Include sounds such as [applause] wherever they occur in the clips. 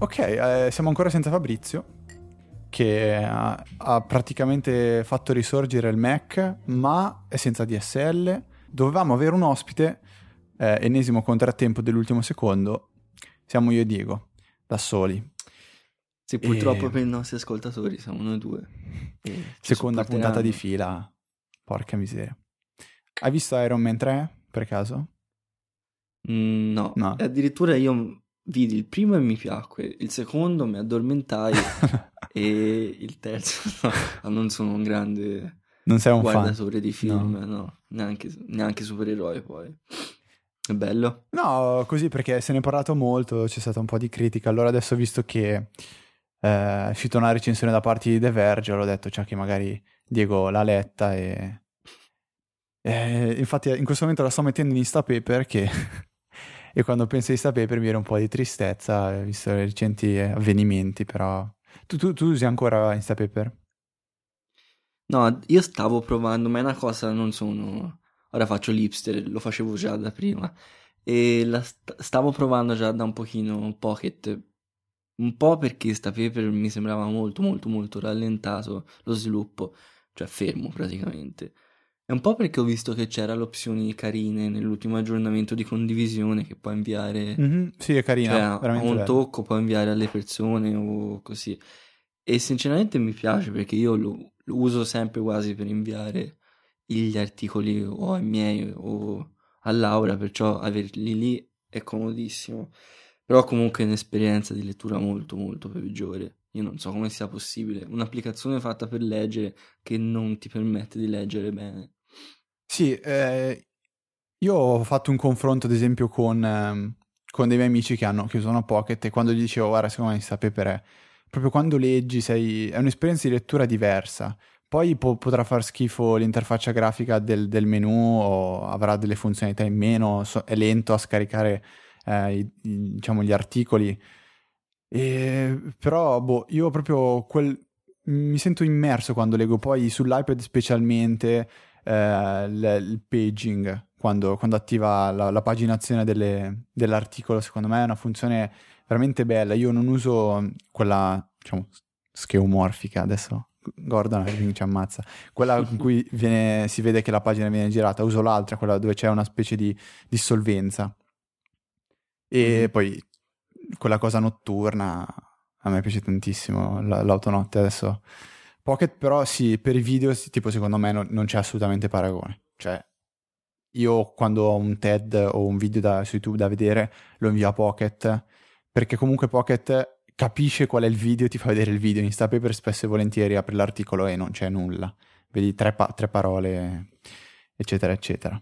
Ok, eh, siamo ancora senza Fabrizio, che ha, ha praticamente fatto risorgere il Mac, ma è senza DSL. Dovevamo avere un ospite, eh, ennesimo contrattempo dell'ultimo secondo. Siamo io e Diego, da soli. Sì, purtroppo e... per i nostri ascoltatori siamo noi due. Seconda puntata di fila, porca miseria. Hai visto Iron Man 3 per caso? Mm, no. no, addirittura io vidi il primo e mi piacque, il secondo mi addormentai [laughs] e il terzo [laughs] no, non sono un grande non sei un guardatore fan. di film, no, no neanche, neanche supereroi poi. È bello? No, così perché se ne è parlato molto, c'è stata un po' di critica, allora adesso visto che eh, è uscita una recensione da parte di The Verge, l'ho detto, cioè che magari Diego l'ha letta e... e infatti in questo momento la sto mettendo in Instapaper che e quando penso a Instapaper mi viene un po' di tristezza, visto i recenti avvenimenti, però... Tu, tu, tu usi ancora Instapaper? No, io stavo provando, ma è una cosa, non sono... Ora faccio l'hipster, lo facevo già da prima. E la st- stavo provando già da un pochino Pocket. Un po' perché Instapaper mi sembrava molto, molto, molto rallentato lo sviluppo. Cioè fermo praticamente. È un po' perché ho visto che c'era l'opzione carine nell'ultimo aggiornamento di condivisione che puoi inviare. Mm-hmm, sì, è carina. Cioè, un tocco puoi inviare alle persone o così. E sinceramente mi piace perché io lo, lo uso sempre quasi per inviare gli articoli o ai miei o a Laura, perciò averli lì è comodissimo. Però comunque è un'esperienza di lettura molto molto peggiore. Io non so come sia possibile. Un'applicazione fatta per leggere che non ti permette di leggere bene. Sì, eh, io ho fatto un confronto ad esempio con, eh, con dei miei amici che, hanno, che usano Pocket e quando gli dicevo guarda secondo me Instapaper è proprio quando leggi sei, è un'esperienza di lettura diversa. Poi po- potrà far schifo l'interfaccia grafica del, del, menu o avrà delle funzionalità in meno, so- è lento a scaricare eh, i, i, diciamo, gli articoli. E, però boh, io proprio quel, mi sento immerso quando leggo poi sull'iPad specialmente eh, il, paging quando, quando attiva la, la paginazione delle, dell'articolo secondo me è una funzione veramente bella. Io non uso quella diciamo scheomorfica. Adesso Gordon ci ammazza. Quella in cui viene, si vede che la pagina viene girata uso l'altra quella dove c'è una specie di dissolvenza. E mm. poi quella cosa notturna a me piace tantissimo l'autonotte. Adesso Pocket però sì, per i video tipo secondo me non, non c'è assolutamente paragone. Cioè, io quando ho un TED o un video da, su YouTube da vedere lo invio a Pocket perché comunque Pocket capisce qual è il video e ti fa vedere il video. In Instapaper spesso e volentieri apre l'articolo e non c'è nulla. Vedi tre, pa- tre parole, eccetera, eccetera.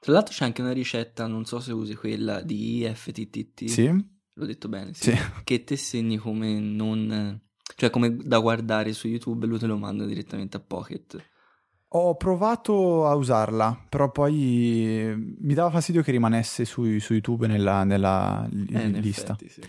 Tra l'altro c'è anche una ricetta, non so se usi quella di IFTTT. Sì. L'ho detto bene, sì. sì. Che ti segni come non cioè come da guardare su YouTube lui te lo manda direttamente a Pocket. Ho provato a usarla, però poi mi dava fastidio che rimanesse su, su YouTube nella, nella eh, lista. Effetti, sì.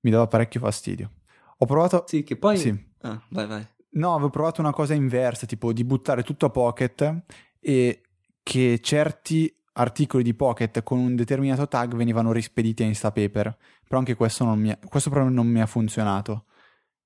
Mi dava parecchio fastidio. Ho provato... Sì, che poi... Sì. Ah, vai, vai. No, avevo provato una cosa inversa, tipo di buttare tutto a Pocket e che certi articoli di Pocket con un determinato tag venivano rispediti a Instapaper. Però anche questo, non mi ha, questo non mi ha funzionato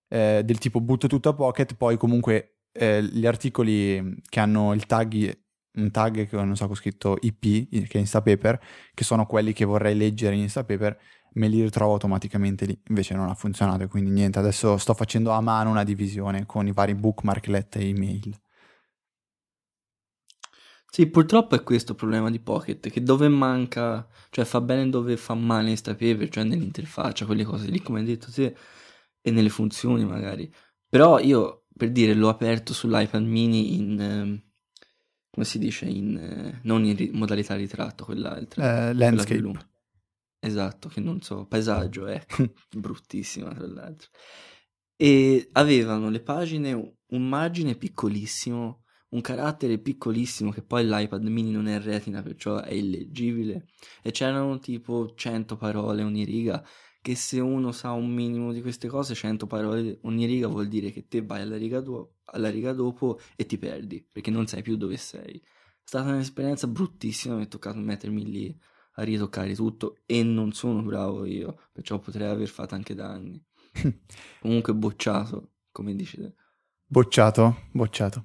eh, del tipo butto tutto a Pocket, poi comunque eh, gli articoli che hanno il tag, un tag che non so, ho scritto IP, che è Instapaper, che sono quelli che vorrei leggere in Instapaper, me li ritrovo automaticamente lì. Invece non ha funzionato, quindi niente, adesso sto facendo a mano una divisione con i vari bookmarklet e email. Sì, purtroppo è questo il problema di Pocket, che dove manca, cioè fa bene dove fa male Instapaper, cioè nell'interfaccia, quelle cose lì, come hai detto te, e nelle funzioni magari. Però io, per dire, l'ho aperto sull'iPad mini in... Eh, come si dice? In, eh, non in ri- modalità ritratto, quella... Il tra- uh, landscape. Esatto, che non so, paesaggio, ecco, [laughs] bruttissima tra l'altro. E avevano le pagine un margine piccolissimo, un carattere piccolissimo che poi l'iPad mini non è retina, perciò è illeggibile. E c'erano tipo 100 parole ogni riga che se uno sa un minimo di queste cose, 100 parole ogni riga vuol dire che te vai alla riga, do- alla riga dopo e ti perdi, perché non sai più dove sei. È stata un'esperienza bruttissima, mi è toccato mettermi lì a ritoccare tutto e non sono bravo io, perciò potrei aver fatto anche danni. [laughs] Comunque bocciato, come dici Bocciato, bocciato.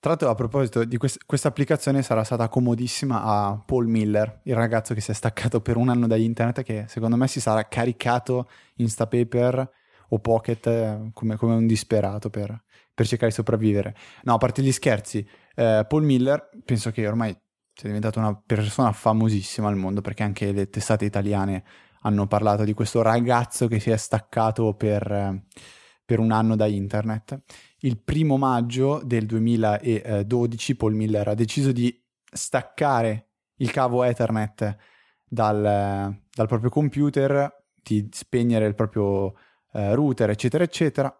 Tra l'altro, a proposito di quest- questa applicazione, sarà stata comodissima a Paul Miller, il ragazzo che si è staccato per un anno da internet, che secondo me si sarà caricato Instapaper o Pocket eh, come, come un disperato per, per, cercare di sopravvivere. No, a parte gli scherzi, eh, Paul Miller penso che ormai sia diventato una persona famosissima al mondo perché anche le testate italiane hanno parlato di questo ragazzo che si è staccato per, eh, per un anno da internet. Il primo maggio del 2012 Paul Miller ha deciso di staccare il cavo Ethernet dal, dal proprio computer, di spegnere il proprio eh, router, eccetera, eccetera.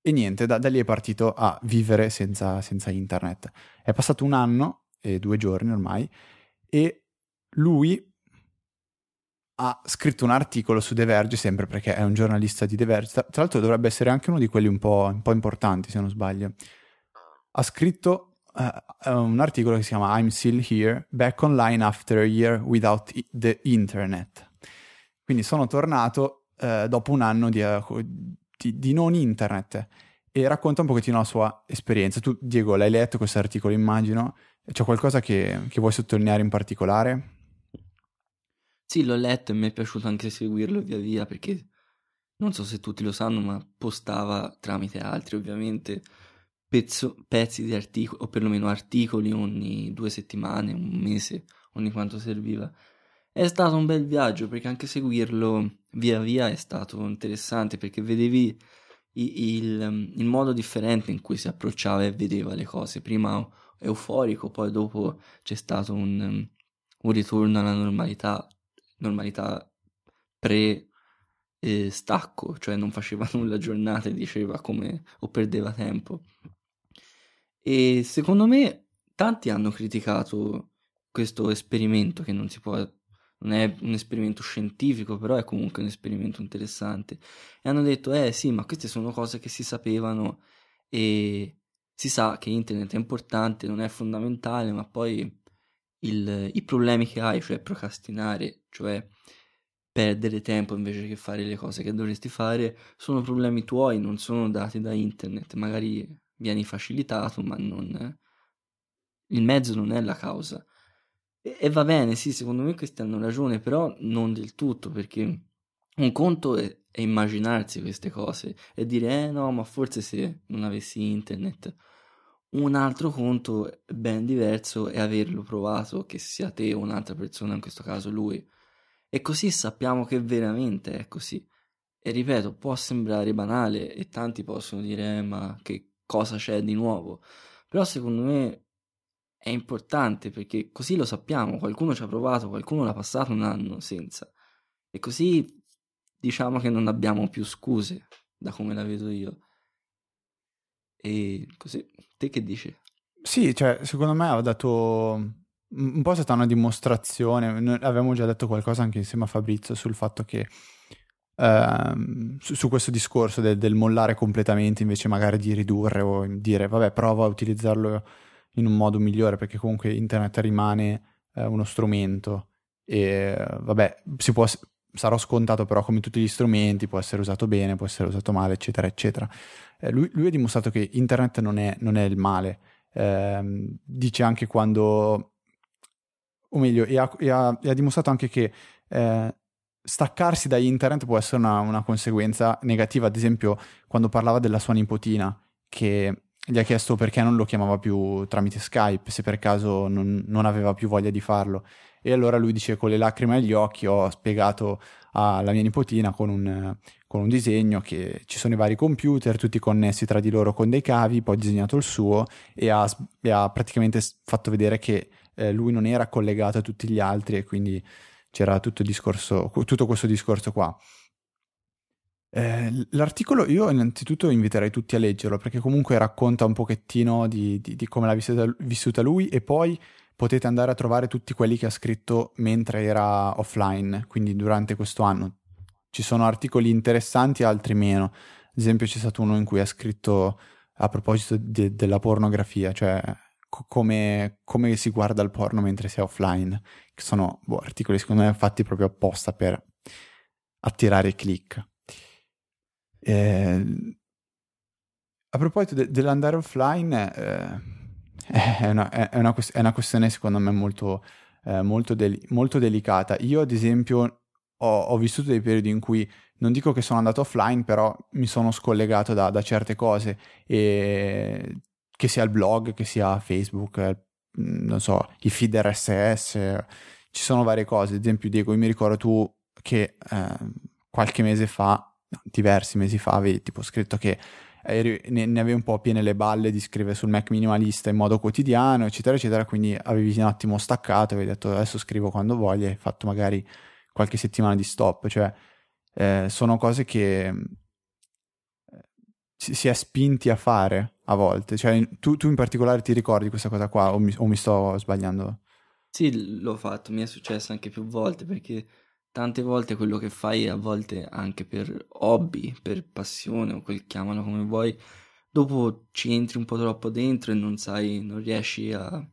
E niente, da, da lì è partito a vivere senza, senza internet. È passato un anno e due giorni ormai e lui ha scritto un articolo su The Verge, sempre perché è un giornalista di The Verge, tra, l'altro dovrebbe essere anche uno di quelli un po', un po importanti se non sbaglio. Ha scritto uh, un articolo che si chiama I'm Still Here, Back Online After a Year Without the Internet. Quindi sono tornato uh, dopo un anno di, uh, di, di non internet e racconta un pochettino la sua esperienza. Tu, Diego, l'hai letto questo articolo, immagino. C'è qualcosa che, che vuoi sottolineare in particolare? Sì, l'ho letto e mi è piaciuto anche seguirlo via via perché non so se tutti lo sanno, ma postava tramite altri ovviamente pezzo, pezzi di articoli o perlomeno articoli ogni due settimane, un mese, ogni quanto serviva. È stato un bel viaggio perché anche seguirlo via via è stato interessante perché vedevi il, il, il modo differente in cui si approcciava e vedeva le cose. Prima euforico, poi dopo c'è stato un, un ritorno alla normalità normalità pre eh, cioè non faceva [laughs] nulla giornate, diceva come o perdeva tempo. E secondo me tanti hanno criticato questo esperimento che non si può non è un esperimento scientifico, però è comunque un esperimento interessante. E hanno detto, eh sì, ma queste sono cose che si sapevano e si sa che internet è importante, non è fondamentale, ma poi il, i problemi che hai, cioè procrastinare, cioè perdere tempo invece che fare le cose che dovresti fare, sono problemi tuoi, non sono dati da internet. Magari vieni facilitato, ma non... il mezzo non è la causa. E, e va bene, sì, secondo me questi hanno ragione, però non del tutto, perché un conto è, è immaginarsi queste cose e dire, eh no, ma forse se non avessi internet un altro conto ben diverso è averlo provato, che sia te o un'altra persona, in questo caso lui. E così sappiamo che veramente è così. E ripeto, può sembrare banale e tanti possono dire eh, ma che cosa c'è di nuovo. Però secondo me è importante perché così lo sappiamo, qualcuno ci ha provato, qualcuno l'ha passato un anno senza. E così diciamo che non abbiamo più scuse, da come la vedo io. E così, te che dici? Sì, cioè, secondo me ha dato un po' è stata una dimostrazione, Noi avevamo già detto qualcosa anche insieme a Fabrizio sul fatto che Uh, su, su, questo discorso del, del, mollare completamente invece magari di ridurre o dire vabbè prova a utilizzarlo in un modo migliore perché comunque internet rimane uh, uno strumento e vabbè si può, sarò scontato però come tutti gli strumenti può essere usato bene può essere usato male eccetera eccetera eh, lui, lui, ha dimostrato che internet non è, non è il male. Eh, dice anche quando, o meglio, e ha, e ha, e ha dimostrato anche che eh, staccarsi da internet può essere una, una, conseguenza negativa. Ad esempio, quando parlava della sua nipotina, che gli ha chiesto perché non lo chiamava più tramite Skype, se per caso non, non aveva più voglia di farlo. E allora lui dice con le lacrime agli occhi ho spiegato alla mia nipotina con un, con un disegno che ci sono i vari computer, tutti connessi tra di loro con dei cavi, poi ha disegnato il suo e ha, e ha praticamente fatto vedere che eh, lui non era collegato a tutti gli altri e quindi c'era tutto, discorso, tutto questo discorso qua. Eh, l'articolo io innanzitutto inviterei tutti a leggerlo perché comunque racconta un pochettino di, di, di come l'ha vissuta, vissuta lui e poi potete andare a trovare tutti quelli che ha scritto mentre era offline, quindi durante questo anno. Ci sono articoli interessanti altri meno. Ad esempio c'è stato uno in cui ha scritto a proposito de- della pornografia, cioè co- come, come, si guarda il porno mentre si è offline, che sono boh, articoli secondo me fatti proprio apposta per attirare click. Eh, a proposito de- dell'andare offline, eh, è, una, è, una, è, una, questione secondo me molto, eh, molto, del- molto, delicata. Io ad esempio ho, ho, vissuto dei periodi in cui non dico che sono andato offline, però mi sono scollegato da, da certe cose, e, che sia il blog, che sia Facebook, eh, non so, i feed RSS, ci sono varie cose. Ad esempio, Diego, io mi ricordo tu che eh, qualche mese fa, diversi mesi fa, avevi tipo scritto che ne, ne, avevi un po' piene le balle di scrivere sul Mac minimalista in modo quotidiano, eccetera, eccetera, quindi avevi un attimo staccato, avevi detto adesso scrivo quando voglio, hai fatto magari qualche settimana di stop, cioè eh, sono cose che eh, si, si, è spinti a fare a volte, cioè tu, tu, in particolare ti ricordi questa cosa qua o mi, o mi sto sbagliando? Sì, l'ho fatto, mi è successo anche più volte perché tante volte quello che fai, a volte anche per hobby, per passione o quel chiamalo come vuoi, dopo ci entri un po' troppo dentro e non sai, non riesci a,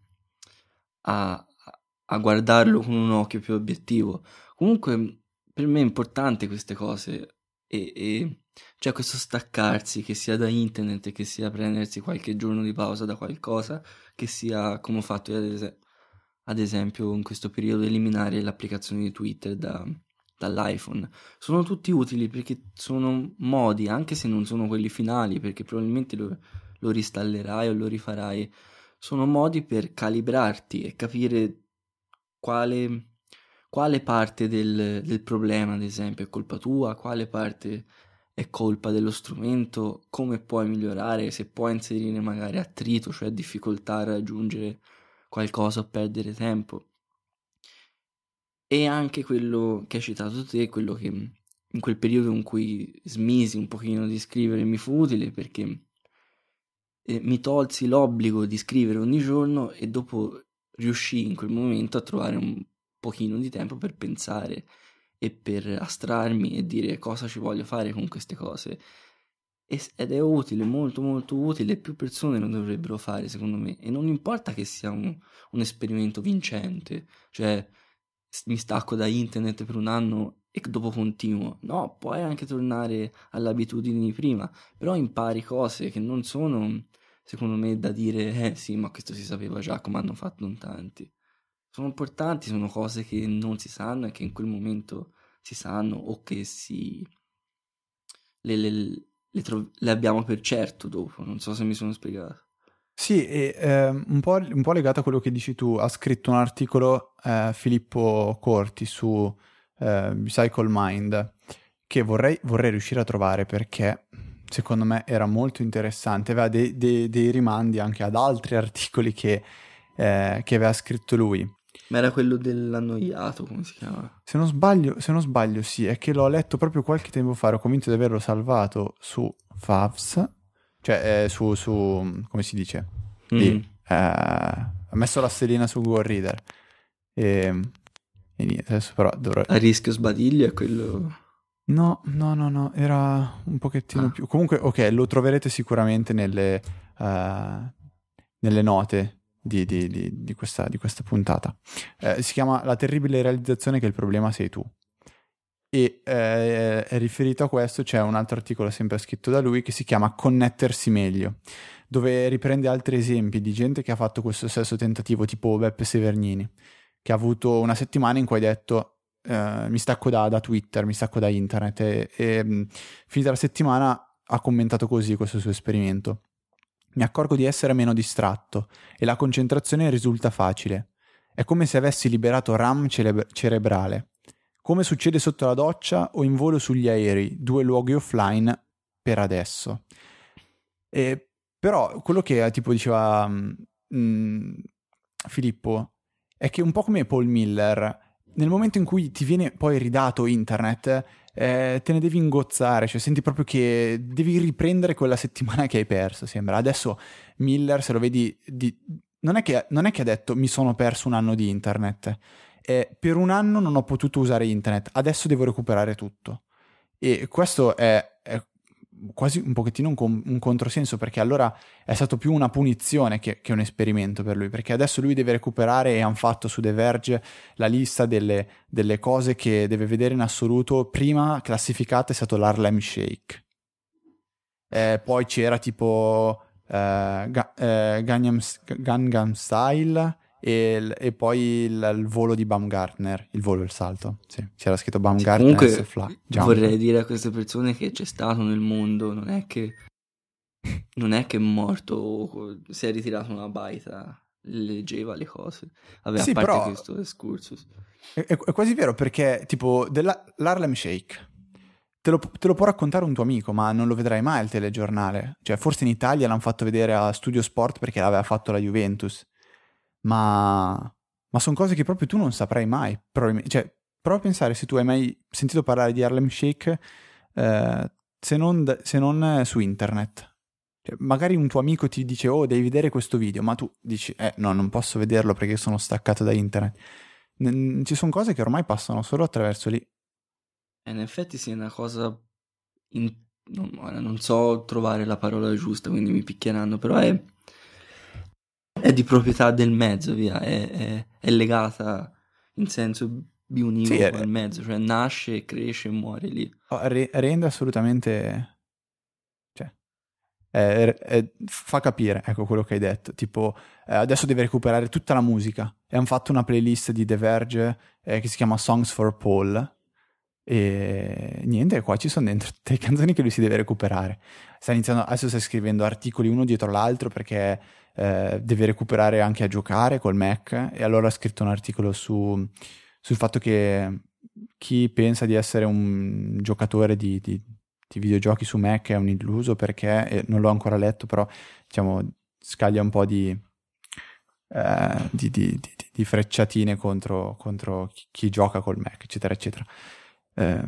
a, a guardarlo con un occhio più obiettivo. Comunque per me è importante queste cose e, e cioè questo staccarsi che sia da internet, che sia prendersi qualche giorno di pausa da qualcosa, che sia come ho fatto io ad esempio ad esempio in questo periodo eliminare l'applicazione di Twitter da, dall'iPhone. Sono tutti utili perché sono modi, anche se non sono quelli finali, perché probabilmente lo, lo ristallerai o lo rifarai, sono modi per calibrarti e capire quale, quale parte del, del problema, ad esempio, è colpa tua, quale parte è colpa dello strumento, come puoi migliorare, se puoi inserire magari attrito, cioè difficoltà a raggiungere qualcosa o perdere tempo. E anche quello che hai citato te, quello che in quel periodo in cui smisi un pochino di scrivere mi fu utile perché eh, mi tolsi l'obbligo di scrivere ogni giorno e dopo riuscii in quel momento a trovare un pochino di tempo per pensare e per astrarmi e dire cosa ci voglio fare con queste cose ed è utile, molto molto utile, più persone lo dovrebbero fare secondo me e non importa che sia un, un esperimento vincente, cioè mi stacco da internet per un anno e dopo continuo, no, puoi anche tornare alle abitudini di prima, però impari cose che non sono secondo me da dire, eh sì, ma questo si sapeva già come hanno fatto in tanti. Sono importanti, sono cose che non si sanno e che in quel momento si sanno o che si... Le, le, le, tro- le abbiamo per certo dopo, non so se mi sono spiegato. Sì, e, eh, un, po', un, po', legato a quello che dici tu, ha scritto un articolo eh, Filippo Corti su eh, Cycle Mind che vorrei, vorrei, riuscire a trovare perché secondo me era molto interessante, aveva dei, dei, dei rimandi anche ad altri [laughs] articoli che, eh, che aveva scritto lui. Ma era quello dell'annoiato, come si chiama? Se non, sbaglio, se non sbaglio, sì, è che l'ho letto proprio qualche tempo fa, ero convinto di averlo salvato su Favs, cioè eh, su, su, come si dice? Mm. Lì, eh, ha messo la stellina su Google Reader. E, e niente, adesso però dovrò... A rischio sbadiglio è quello... No, no, no, no, era un pochettino ah. più... Comunque, ok, lo troverete sicuramente nelle, uh, nelle note di, di, di, di questa, questa, puntata. Eh, si chiama La terribile realizzazione che il problema sei tu. E eh, riferito a questo c'è un altro articolo sempre scritto da lui che si chiama Connettersi meglio, dove riprende altri esempi di gente che ha fatto questo stesso tentativo, tipo Beppe Severnini, che ha avuto una settimana in cui ha detto eh, mi stacco da, da, Twitter, mi stacco da internet e, e finita la settimana ha commentato così questo suo esperimento. Mi accorgo di essere meno distratto e la concentrazione risulta facile. È come se avessi liberato RAM cere- cerebrale. Come succede sotto la doccia o in volo sugli aerei, due luoghi offline per adesso. E, però quello che tipo diceva mh, mm, mm, Filippo è che un po' come Paul Miller, nel momento in cui ti viene poi ridato internet, eh, te ne devi ingozzare, cioè senti proprio che devi riprendere quella settimana che hai perso, sembra. Adesso Miller, se lo vedi, di... non, è che, non, è che, ha detto mi sono perso un anno di internet, eh, per un anno non ho potuto usare internet, adesso devo recuperare tutto. E questo è, è quasi un pochettino un, com- un, controsenso perché allora è stato più una punizione che, che, un esperimento per lui perché adesso lui deve recuperare e hanno fatto su The Verge la lista delle, delle cose che deve vedere in assoluto prima classificata è stato l'Harlem Shake. Eh, poi c'era tipo eh, Ga- eh, Gangnam, Gangnam Style e, e poi il, il, volo di Baumgartner, il volo e il salto. Sì, c'era scritto Baumgartner. Comunque fly, vorrei dire a queste persone che c'è stato nel mondo, non è che non è che è morto o si è ritirato una baita, leggeva le cose. Vabbè, sì, a parte però... questo excursus. È, è, è, quasi vero perché, tipo, dell'Harlem Shake te lo, te lo, può raccontare un tuo amico, ma non lo vedrai mai al telegiornale. Cioè, forse in Italia l'hanno fatto vedere a Studio Sport perché l'aveva fatto la Juventus. Ma, ma sono cose che proprio tu non saprai mai. Cioè, prova a pensare se tu hai mai sentito parlare di Harlem Shake eh, se, non, se, non, su internet. Cioè, magari un tuo amico ti dice, oh, devi vedere questo video, ma tu dici, eh, no, non posso vederlo perché sono staccato da internet. N- ci sono cose che ormai passano solo attraverso lì. In effetti sì, è una cosa... In... Non, non, so trovare la parola giusta, quindi mi picchieranno, però è, è di proprietà del mezzo, via, è, è, è legata in senso bionivoco sì, al mezzo, cioè nasce, cresce e muore lì. Oh, rende assolutamente... Cioè, è, è, fa capire, ecco quello che hai detto, tipo eh, adesso deve recuperare tutta la musica e hanno fatto una playlist di The Verge eh, che si chiama Songs for Paul e niente, qua ci sono dentro tutte le [laughs] canzoni che lui si deve recuperare. Sta iniziando, adesso sta scrivendo articoli uno dietro l'altro perché eh, deve recuperare anche a giocare col Mac e allora ha scritto un articolo su, sul fatto che chi pensa di essere un giocatore di, di, di videogiochi su Mac è un illuso perché, non l'ho ancora letto, però diciamo scaglia un po' di, eh, di, di frecciatine contro, contro chi, chi gioca col Mac, eccetera, eccetera. Eh,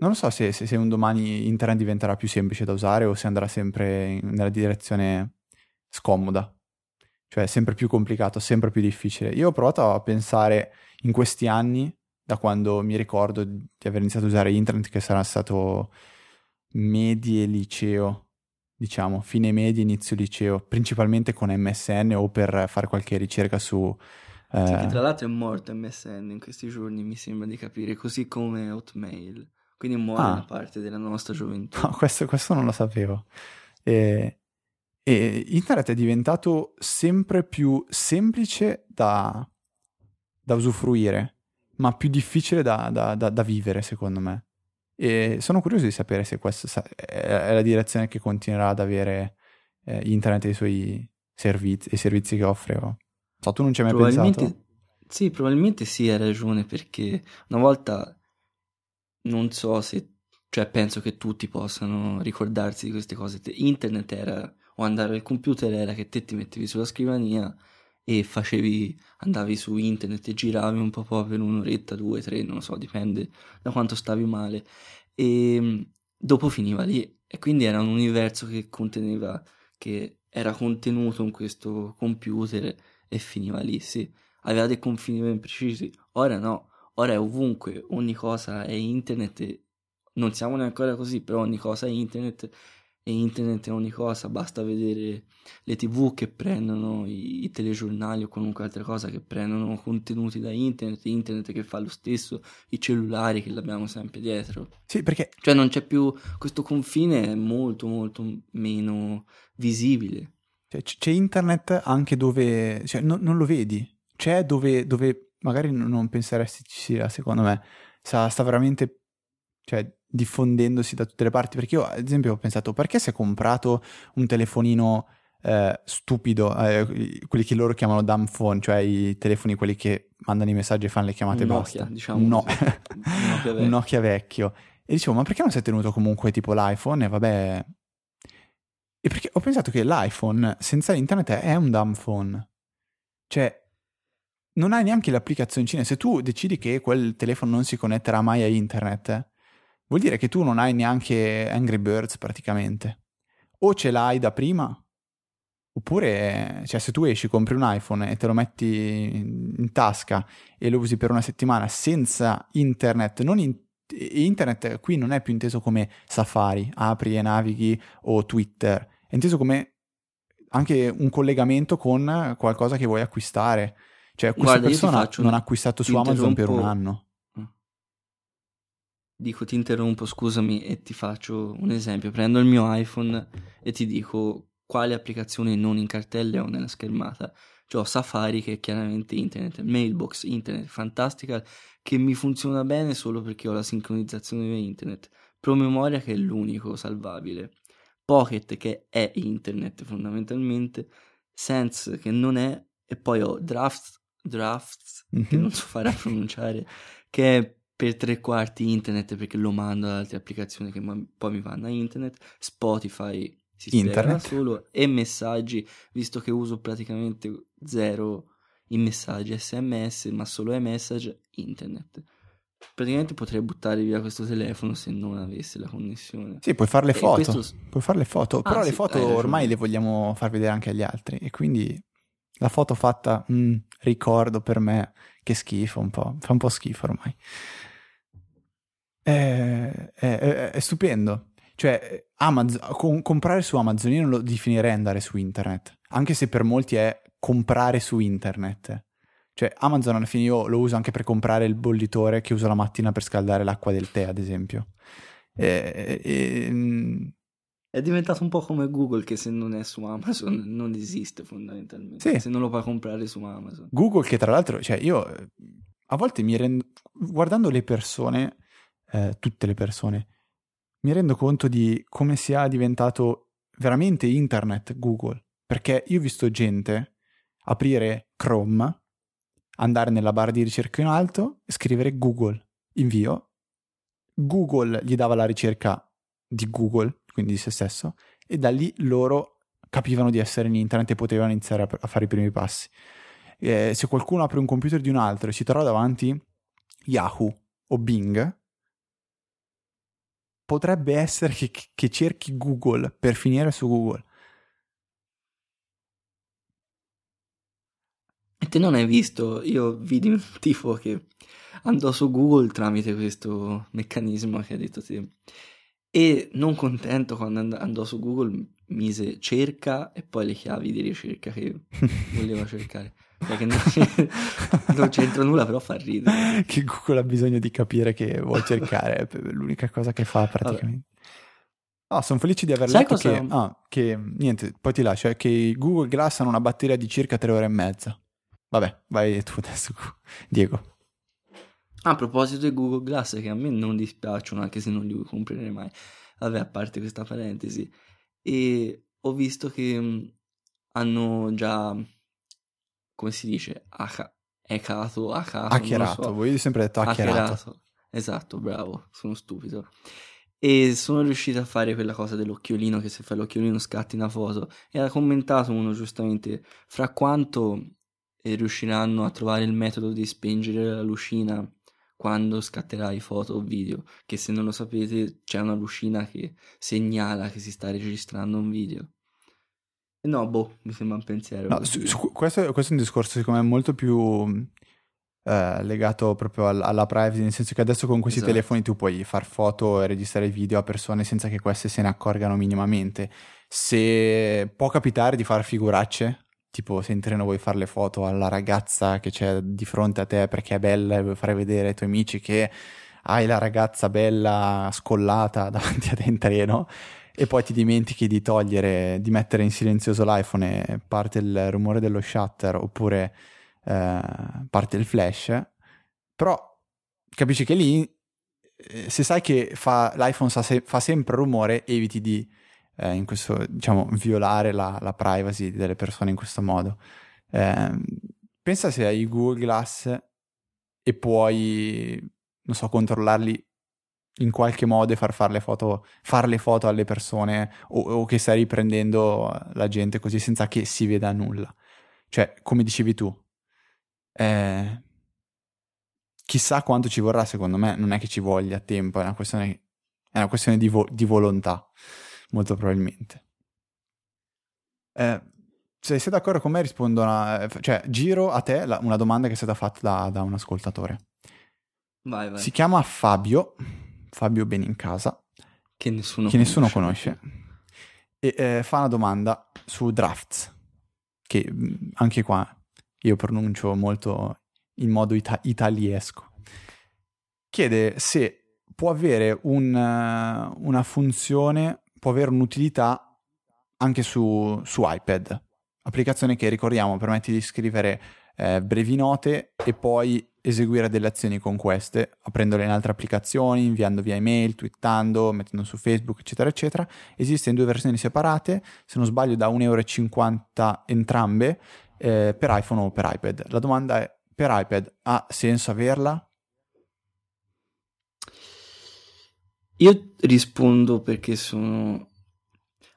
non lo so se, se, se, un domani internet diventerà più semplice da usare o se andrà sempre in, nella direzione scomoda, cioè sempre più complicato, sempre più difficile. Io ho provato a pensare in questi anni, da quando mi ricordo di aver iniziato a usare internet, che sarà stato medie liceo, diciamo, fine media, inizio liceo, principalmente con MSN o per fare qualche ricerca su eh... Sì, tra l'altro è morto MSN in questi giorni, mi sembra di capire, così come Hotmail. Quindi muore ah. una parte della nostra gioventù. No, questo, questo non lo sapevo. E, e, internet è diventato sempre più semplice da, da usufruire, ma più difficile da, da, da, vivere, secondo me. E sono curioso di sapere se questa è la direzione che continuerà ad avere eh, internet e i suoi servizi, i servizi che offre. Oh. So, tu non ci hai mai probabilmente, pensato? Sì, probabilmente sì, hai ragione, perché una volta non so se, cioè penso che tutti possano ricordarsi di queste cose. Internet era, o andare al computer era che te ti mettevi sulla scrivania e facevi, andavi su internet e giravi un po' per un'oretta, due, tre, non lo so, dipende da quanto stavi male. E dopo finiva lì. E quindi era un universo che conteneva, che era contenuto in questo computer e finiva lì, sì. Aveva dei confini ben precisi. Ora no, ora è ovunque, ogni cosa è internet. Non siamo neanche ancora così, però ogni cosa è internet e internet è ogni cosa, basta vedere le tv che prendono i, i, telegiornali o qualunque altra cosa che prendono contenuti da internet, internet che fa lo stesso, i cellulari che l'abbiamo sempre dietro. Sì, perché... Cioè non c'è più, questo confine è molto molto meno visibile. Cioè, c'è internet anche dove... Cioè, no, non lo vedi. C'è dove, dove magari non penseresti ci sia, secondo me. Sta, sta veramente cioè, diffondendosi da tutte le parti. Perché io, ad esempio, ho pensato, perché si è comprato un telefonino eh, stupido, eh, quelli che loro chiamano dumb phone, cioè i telefoni quelli che mandano i messaggi e fanno le chiamate un basta. Nokia, diciamo. No. un, [laughs] Nokia un Nokia vecchio. E dicevo, ma perché non si è tenuto comunque tipo l'iPhone? E vabbè, e perché ho pensato che l'iPhone senza internet è un dumb phone. Cioè, non hai neanche le applicazioncine. Se tu decidi che quel telefono non si connetterà mai a internet, vuol dire che tu non hai neanche Angry Birds praticamente. O ce l'hai da prima, oppure, cioè, se tu esci, compri un iPhone e te lo metti in tasca e lo usi per una settimana senza internet, in internet qui non è più inteso come Safari, apri e navighi o Twitter, è inteso come anche un collegamento con qualcosa che vuoi acquistare. Cioè, questa Guarda, persona non ha acquistato su Amazon per un anno. dico ti interrompo, scusami, e ti faccio un esempio. Prendo il mio iPhone e ti dico quale applicazioni non in cartelle ho nella schermata. Cioè ho Safari che è chiaramente internet, Mailbox, internet, Fantastical che mi funziona bene solo perché ho la sincronizzazione internet, promemoria che è l'unico salvabile, Pocket che è internet fondamentalmente, Sense che non è e poi ho Drafts, drafts mm-hmm. che non so fare a pronunciare, che è per tre quarti internet perché lo mando ad altre applicazioni che poi mi vanno a internet, Spotify si internet solo e messaggi, visto che uso praticamente zero i messaggi sms, ma solo iMessage, internet. Praticamente potrei buttare via questo telefono se non avesse la connessione. Sì, puoi fare le foto. Questo... Puoi fare le foto, ah, però sì, le foto ormai le vogliamo far vedere anche agli altri e quindi la foto fatta, mm, ricordo per me che schifo un po', fa un po' schifo ormai. È, è, è stupendo. Cioè, Amazon, com- comprare su Amazon io non lo definirei andare su internet, anche se per molti è comprare su internet. Cioè, Amazon alla fine io lo uso anche per comprare il bollitore che uso la mattina per scaldare l'acqua del tè, ad esempio. E, e, è diventato un po' come Google che se non è su Amazon non esiste fondamentalmente. Sì. Se non lo puoi comprare su Amazon. Google che tra l'altro, cioè io a volte mi rendo, guardando le persone, eh, tutte le persone, mi rendo conto di come sia diventato veramente internet Google. Perché io ho visto gente aprire Chrome, andare nella barra di ricerca in alto e scrivere Google, invio. Google gli dava la ricerca di Google, quindi di se stesso, e da lì loro capivano di essere in internet e potevano iniziare a, fare i primi passi. Eh, se qualcuno apre un computer di un altro e si trova davanti Yahoo o Bing, potrebbe essere che, che cerchi Google per finire su Google. E te non hai visto, io vidi un [laughs] tifo che andò su Google tramite questo meccanismo che hai detto te. E non contento quando andò su Google mise cerca e poi le chiavi di ricerca che [laughs] voleva cercare. Perché non, [laughs] non c'entra nulla, però fa ridere. Che Google ha bisogno di capire che vuoi cercare, è l'unica cosa che fa praticamente. Ah, oh, sono felice di aver Sai letto cosa... che, ah, che, niente, poi ti lascio, è che Google Glass hanno una batteria di circa tre ore e mezza. Vabbè, vai tu adesso, [laughs] Diego. A proposito di Google Glass, che a me non dispiacciono, anche se non li comprerei mai. Vabbè, a parte questa parentesi. E ho visto che mm, hanno già, come si dice, hackato, hackato, hackerato, so. voi sempre detto hackerato. hackerato. Esatto, bravo, sono stupido. E sono riuscito a fare quella cosa dell'occhiolino, che se fai l'occhiolino scatti una foto. E ha commentato uno giustamente, fra quanto e riusciranno a trovare il metodo di spengere la lucina quando scatterai foto o video, che se non lo sapete c'è una lucina che segnala che si sta registrando un video. No, boh, mi sembra un pensiero. No, su, su, questo, questo, è un discorso secondo me molto più eh, legato proprio alla, alla, privacy, nel senso che adesso con questi esatto. telefoni tu puoi far foto e registrare video a persone senza che queste se ne accorgano minimamente. Se può capitare di fare figuracce tipo se in treno vuoi fare le foto alla ragazza che c'è di fronte a te perché è bella e vuoi fare vedere ai tuoi amici che hai la ragazza bella scollata [laughs] davanti a te in treno e poi ti dimentichi di togliere, di mettere in silenzioso l'iPhone e parte il rumore dello shutter oppure eh, parte il flash, però capisci che lì eh, se sai che fa, l'iPhone fa, se, fa sempre rumore eviti di eh, in questo, diciamo, violare la, la, privacy delle persone in questo modo. Eh, pensa se hai Google Glass e puoi, non so, controllarli in qualche modo e far fare le foto, far le foto alle persone o, o, che stai riprendendo la gente così senza che si veda nulla. Cioè, come dicevi tu, eh, chissà quanto ci vorrà, secondo me, non è che ci voglia tempo, è una questione, è una questione di, vo- di volontà molto probabilmente. Eh, se sei d'accordo con me rispondo, una, cioè giro a te la, una domanda che è stata fatta da, da un ascoltatore. Vai, vai. Si chiama Fabio, Fabio Benincasa, che nessuno, che nessuno conosce, e eh, fa una domanda su drafts, che mm, anche qua io pronuncio molto in modo ita- italiesco. Chiede se può avere un, una funzione, può avere un'utilità anche su, su iPad. Applicazione che ricordiamo permette di scrivere eh, brevi note e poi eseguire delle azioni con queste, aprendole in altre applicazioni, inviando via email, twittando, mettendo su Facebook, eccetera, eccetera. Esistono due versioni separate, se non sbaglio da 1,50 euro entrambe, eh, per iPhone o per iPad. La domanda è, per iPad ha senso averla? Io rispondo perché sono...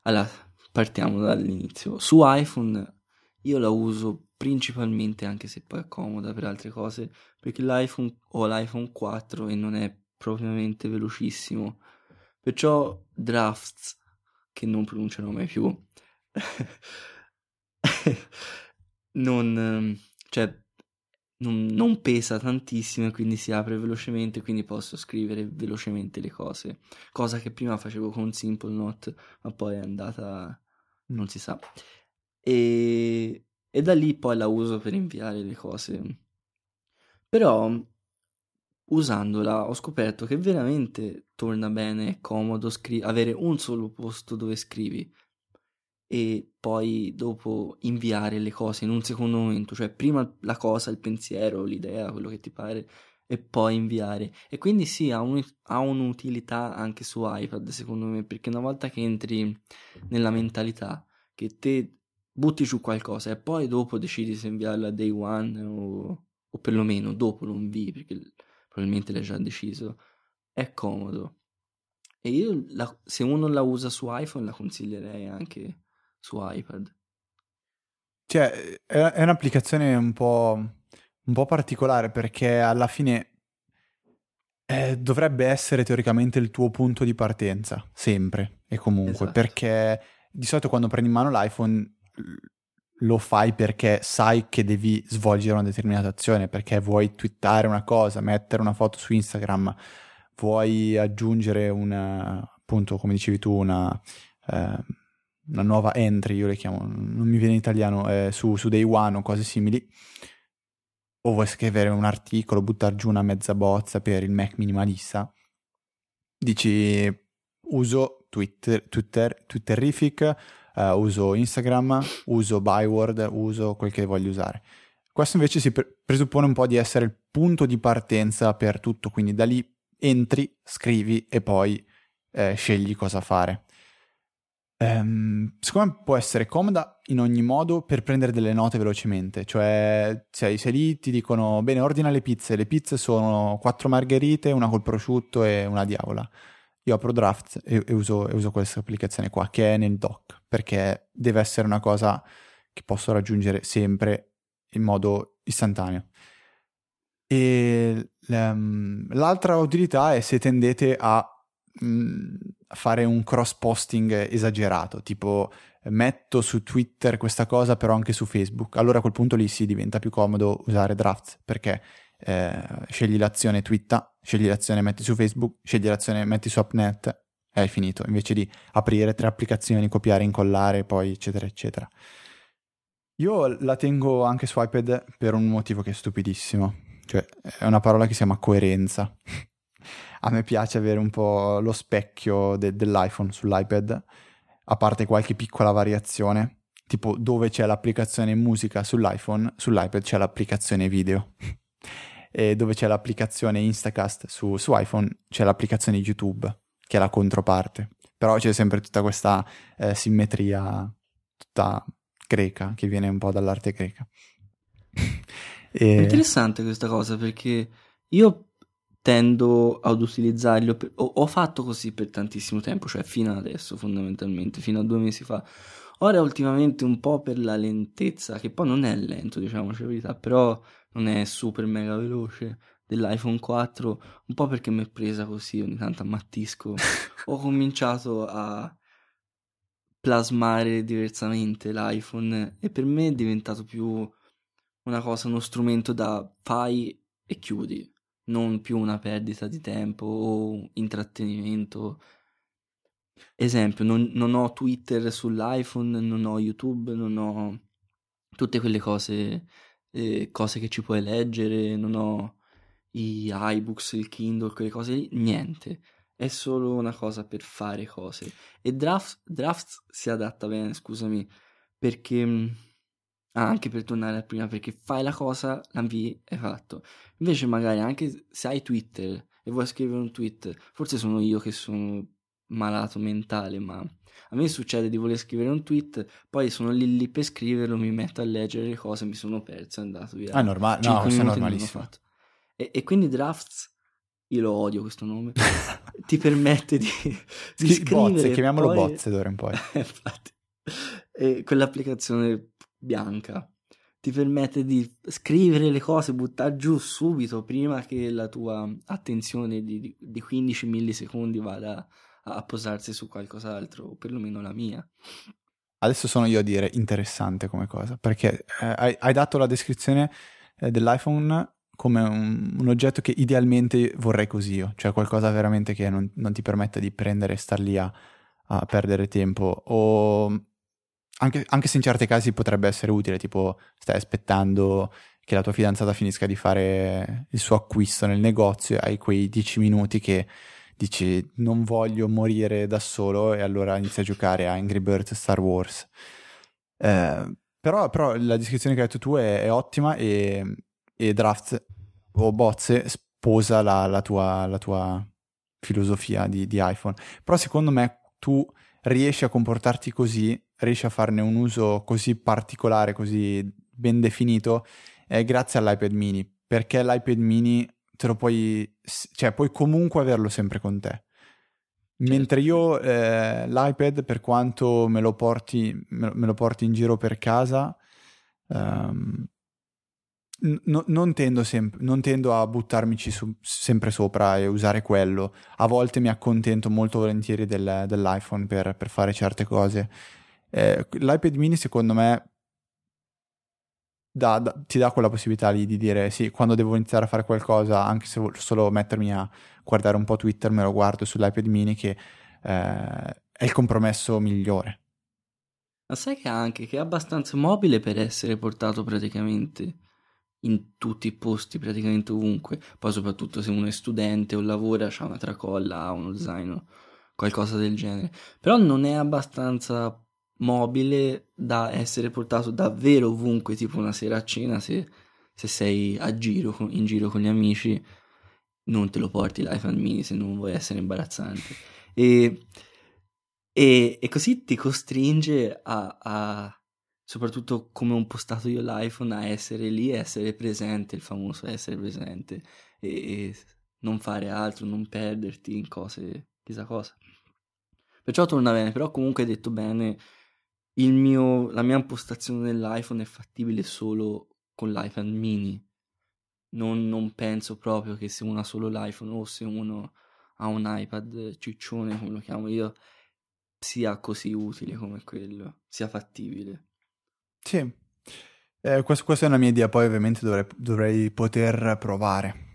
Allora, partiamo dall'inizio. Su iPhone io la uso principalmente, anche se poi è comoda per altre cose, perché l'iPhone ho l'iPhone 4 e non è propriamente velocissimo. Perciò Drafts, che non pronuncerò mai più, [laughs] non, cioè, non, non, pesa tantissimo e quindi si apre velocemente, quindi posso scrivere velocemente le cose, cosa che prima facevo con Simple Note, ma poi è andata, non si sa. E, e da lì poi la uso per inviare le cose. Però usandola ho scoperto che veramente torna bene, è comodo scri- avere un solo posto dove scrivi e poi dopo inviare le cose in un secondo momento, cioè prima la cosa, il pensiero, l'idea, quello che ti pare e poi inviare. E quindi sì, ha, un, ha un'utilità anche su iPad secondo me, perché una volta che entri nella mentalità che te butti giù qualcosa e poi dopo decidi se inviarla day one o, o perlomeno dopo lo invii perché probabilmente l'hai già deciso, è comodo. E io la, se uno la usa su iPhone la consiglierei anche su iPad. Cioè, è, un'applicazione un po', un po' particolare perché alla fine eh, dovrebbe essere teoricamente il tuo punto di partenza, sempre e comunque, esatto. perché di solito quando prendi in mano l'iPhone lo fai perché sai che devi svolgere una determinata azione, perché vuoi twittare una cosa, mettere una foto su Instagram, vuoi aggiungere una, appunto, come dicevi tu, una, eh, una nuova entry, io le chiamo, non mi viene in italiano, eh, su, su Day One o cose simili, o vuoi scrivere un articolo, buttare giù una mezza bozza per il Mac minimalista, dici uso Twitter, Twitter, Twitterific, uh, uso Instagram, uso Byword, uso quel che voglio usare. Questo invece si pre- presuppone un po' di essere il punto di partenza per tutto, quindi da lì entri, scrivi e poi eh, scegli cosa fare. Um, secondo me può essere comoda in ogni modo per prendere delle note velocemente, cioè sei, sei lì, ti dicono bene ordina le pizze, le pizze sono quattro margherite, una col prosciutto e una diavola io apro Draft e, e, uso, e uso questa applicazione qua che è nel dock perché deve essere una cosa che posso raggiungere sempre in modo istantaneo. E um, l'altra utilità è se tendete a fare un cross posting esagerato, tipo metto su Twitter questa cosa però anche su Facebook, allora a quel punto lì si diventa più comodo usare Drafts perché eh, scegli l'azione twitta, scegli l'azione metti su Facebook, scegli l'azione metti su AppNet e hai finito, invece di aprire tre applicazioni, copiare, incollare, poi eccetera eccetera. Io la tengo anche su iPad per un motivo che è stupidissimo, cioè è una parola che si chiama coerenza. A me piace avere un po' lo specchio de- dell'iPhone sull'iPad, a parte qualche piccola variazione, tipo dove c'è l'applicazione musica sull'iPhone, sull'iPad c'è l'applicazione video [laughs] e dove c'è l'applicazione Instacast su, su iPhone c'è l'applicazione YouTube, che è la controparte. Però c'è sempre tutta questa eh, simmetria tutta greca, che viene un po' dall'arte greca. [laughs] e... Interessante questa cosa perché io tendo ad utilizzarlo, per... ho, ho, fatto così per tantissimo tempo, cioè fino ad adesso fondamentalmente, fino a due mesi fa. Ora ultimamente un po' per la lentezza, che poi non è lento, diciamoci la verità, però non è super mega veloce dell'iPhone 4, un po' perché mi è presa così, ogni tanto ammattisco, [laughs] ho cominciato a plasmare diversamente l'iPhone e per me è diventato più una cosa, uno strumento da fai e chiudi, non più una perdita di tempo o intrattenimento. Esempio, non, non ho Twitter sull'iPhone, non ho YouTube, non ho tutte quelle cose eh, cose che ci puoi leggere, non ho i iBooks, il Kindle, quelle cose lì, niente. È solo una cosa per fare cose. E Drafts, Drafts si adatta bene, scusami, perché... Ah, anche per tornare a prima, perché fai la cosa, la invii, fatto. Invece magari anche se hai Twitter e vuoi scrivere un tweet, forse sono io che sono malato mentale, ma a me succede di voler scrivere un tweet, poi sono lì lì per scriverlo, mi metto a leggere le cose, mi sono perso, è andato via. Ah, normale, no, questo è normalissimo. E, e, quindi Drafts, io lo odio questo nome, [laughs] ti permette di, di Schi- scrivere. Bozze, chiamiamolo poi... bozze d'ora in poi. [laughs] Infatti, e quell'applicazione bianca ti permette di scrivere le cose, buttare giù subito prima che la tua attenzione di, di 15 millisecondi vada a posarsi su qualcos'altro, o perlomeno la mia. Adesso sono io a dire interessante come cosa, perché eh, hai, hai, dato la descrizione eh, dell'iPhone come un, un, oggetto che idealmente vorrei così io, cioè qualcosa veramente che non, non ti permetta di prendere e star lì a, a perdere tempo, o anche, anche, se in certi casi potrebbe essere utile, tipo stai aspettando che la tua fidanzata finisca di fare il suo acquisto nel negozio e hai quei 10 minuti che dici non voglio morire da solo e allora inizi a giocare a Angry Birds Star Wars. Eh, però, però, la descrizione che hai detto tu è, è ottima e, e, Draft o Bozze sposa la, la, tua, la tua, filosofia di, di iPhone. Però secondo me tu riesci a comportarti così, riesci a farne un uso così particolare, così ben definito, eh, grazie all'iPad mini, perché l'iPad mini te lo puoi, cioè puoi comunque averlo sempre con te. Mentre io eh, l'iPad, per quanto me lo, porti, me, lo porti in giro per casa, um, n- non, tendo sem- non, tendo a buttarmici su- sempre sopra e usare quello. A volte mi accontento molto volentieri del, dell'iPhone per, per, fare certe cose. Eh, L'iPad mini, secondo me, da, da, ti dà quella possibilità lì di dire sì, quando devo iniziare a fare qualcosa, anche se solo mettermi a guardare un po' Twitter, me lo guardo sull'iPad mini che eh, è il compromesso migliore. Ma sai che anche che è abbastanza mobile per essere portato praticamente in tutti i posti, praticamente ovunque. Poi soprattutto se uno è studente o lavora, ha una tracolla, ha uno zaino, qualcosa del genere. Però non è abbastanza mobile da essere portato davvero ovunque, tipo una sera a cena, se, se sei a giro, in giro con gli amici, non te lo porti l'iPhone mini se non vuoi essere imbarazzante. E, e, e così ti costringe a, a, soprattutto come ho impostato io l'iPhone, a essere lì, essere presente, il famoso essere presente, e, e non fare altro, non perderti in cose, chissà cosa. Perciò torna bene, però comunque hai detto bene mio, la mia impostazione dell'iPhone è fattibile solo con l'iPhone mini. Non, non, penso proprio che se uno ha solo l'iPhone o se uno ha un iPad ciccione, come lo chiamo io, sia così utile come quello, sia fattibile. Sì, eh, quest- questa è una mia idea, poi ovviamente dovrei, dovrei poter provare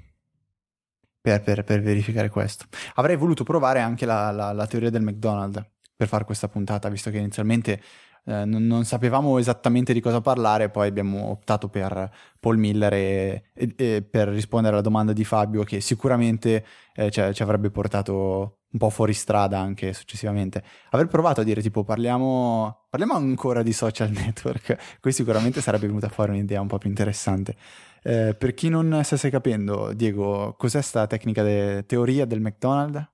per, per, per, verificare questo. Avrei voluto provare anche la, la, la teoria del McDonald's per fare questa puntata, visto che inizialmente eh, non, non, sapevamo esattamente di cosa parlare, poi abbiamo optato per Paul Miller e, e, e per rispondere alla domanda di Fabio che sicuramente eh, ci, ci avrebbe portato un po' fuori strada anche successivamente. Aver provato a dire tipo parliamo, parliamo ancora di social network, [laughs] qui sicuramente sarebbe venuta fuori un'idea un po' più interessante. Eh, per chi non stesse capendo, Diego, cos'è sta tecnica de teoria del McDonald's?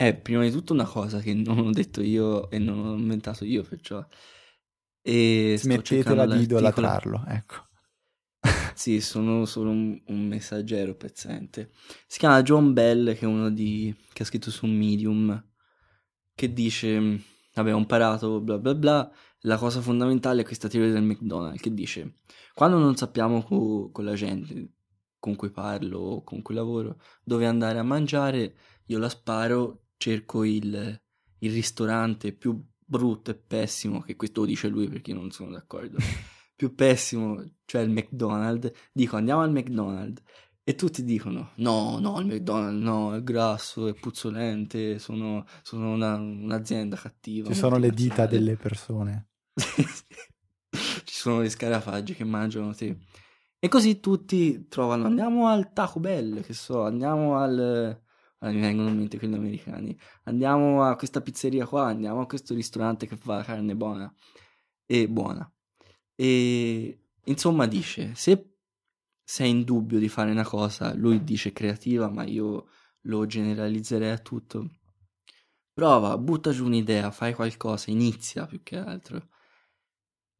È prima di tutto una cosa che non ho detto io e non ho inventato io, perciò... E Smettetela di idolatrarlo, ecco. [laughs] sì, sono solo un, un, messaggero pezzente. Si chiama John Bell, che è uno di... che ha scritto su Medium, che dice... Vabbè, ho imparato bla bla bla. La cosa fondamentale è questa teoria del McDonald's, che dice... Quando non sappiamo co- con la gente con cui parlo o con cui lavoro dove andare a mangiare, io la sparo cerco il, il ristorante più brutto e pessimo, che questo lo dice lui perché io non sono d'accordo, [laughs] più pessimo, cioè il McDonald's, dico andiamo al McDonald's e tutti dicono no, no, il McDonald's no, è grasso, è puzzolente, sono, sono una, un'azienda cattiva. Ci sono le dita delle persone. [laughs] Ci sono gli scarafaggi che mangiano te. E così tutti trovano, andiamo al Taco Bell, che so, andiamo al... Ah, mi vengono in mente quelli americani. Andiamo a questa pizzeria qua, andiamo a questo ristorante che fa carne buona. E buona. E insomma dice, se sei in dubbio di fare una cosa, lui dice creativa, ma io lo generalizzerei a tutto. Prova, butta giù un'idea, fai qualcosa, inizia più che altro.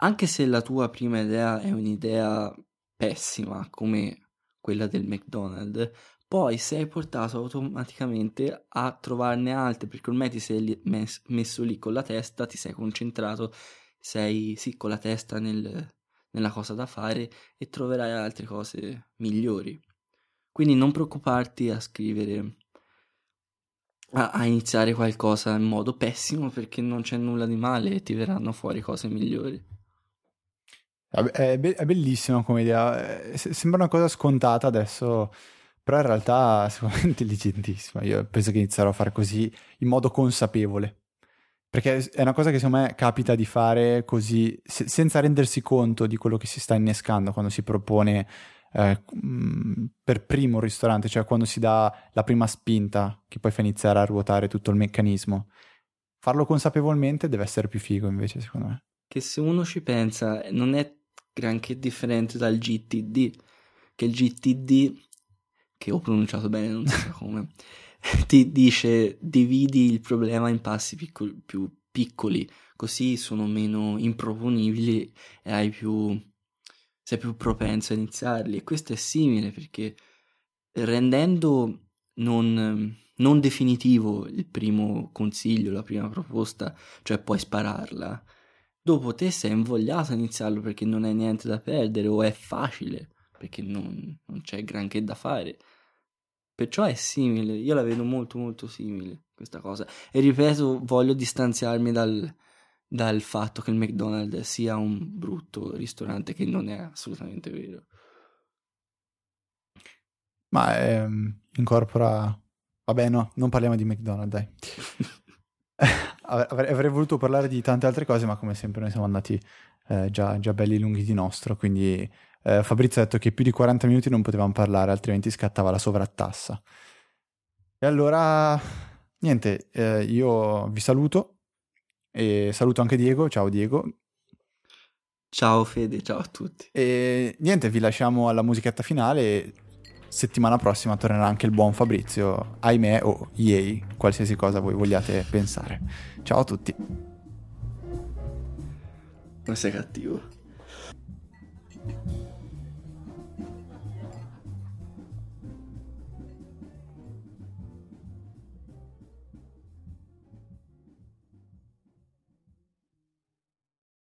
Anche se la tua prima idea è un'idea pessima come quella del McDonald's, poi sei portato automaticamente a trovarne altre perché ormai ti sei mes- messo lì con la testa, ti sei concentrato, sei sì con la testa nel, nella cosa da fare e troverai altre cose migliori. Quindi non preoccuparti a scrivere, a, a iniziare qualcosa in modo pessimo perché non c'è nulla di male e ti verranno fuori cose migliori. È, be- è bellissima come idea, eh, sembra una cosa scontata adesso, però in realtà [laughs] secondo è intelligentissima. Io penso che inizierò a fare così in modo consapevole. Perché è una cosa che secondo me capita di fare così, se- senza rendersi conto di quello che si sta innescando quando si propone eh, mm, per primo un ristorante, cioè quando si dà la prima spinta che poi fa iniziare a ruotare tutto il meccanismo. Farlo consapevolmente deve essere più figo invece, secondo me. Che se uno ci pensa, non è granché differente dal GTD, che il GTD, che ho pronunciato bene, non so [laughs] come, ti dice dividi il problema in passi piccoli, più piccoli, così sono meno improponibili e hai più, sei più propenso a iniziarli. E questo è simile perché rendendo non, non definitivo il primo consiglio, la prima proposta, cioè puoi spararla, dopo te sei invogliato a iniziarlo perché non hai niente da perdere o è facile perché non, non c'è granché da fare. Perciò è simile, io la vedo molto molto simile questa cosa. E ripeto, voglio distanziarmi dal, dal fatto che il McDonald's sia un brutto ristorante che non è assolutamente vero. Ma ehm, incorpora... Vabbè no, non parliamo di McDonald's, dai. [laughs] avrei, avrei, voluto parlare di tante altre cose, ma come sempre noi siamo andati eh, già, già, belli lunghi di nostro, quindi eh, Fabrizio ha detto che più di 40 minuti non potevamo parlare, altrimenti scattava la sovrattassa. E allora, niente, eh, io vi saluto e saluto anche Diego, ciao Diego. Ciao Fede, ciao a tutti. E niente, vi lasciamo alla musichetta finale settimana prossima tornerà anche il buon Fabrizio, ahimè o oh, yay, qualsiasi cosa voi vogliate pensare. Ciao a tutti. Non sei cattivo.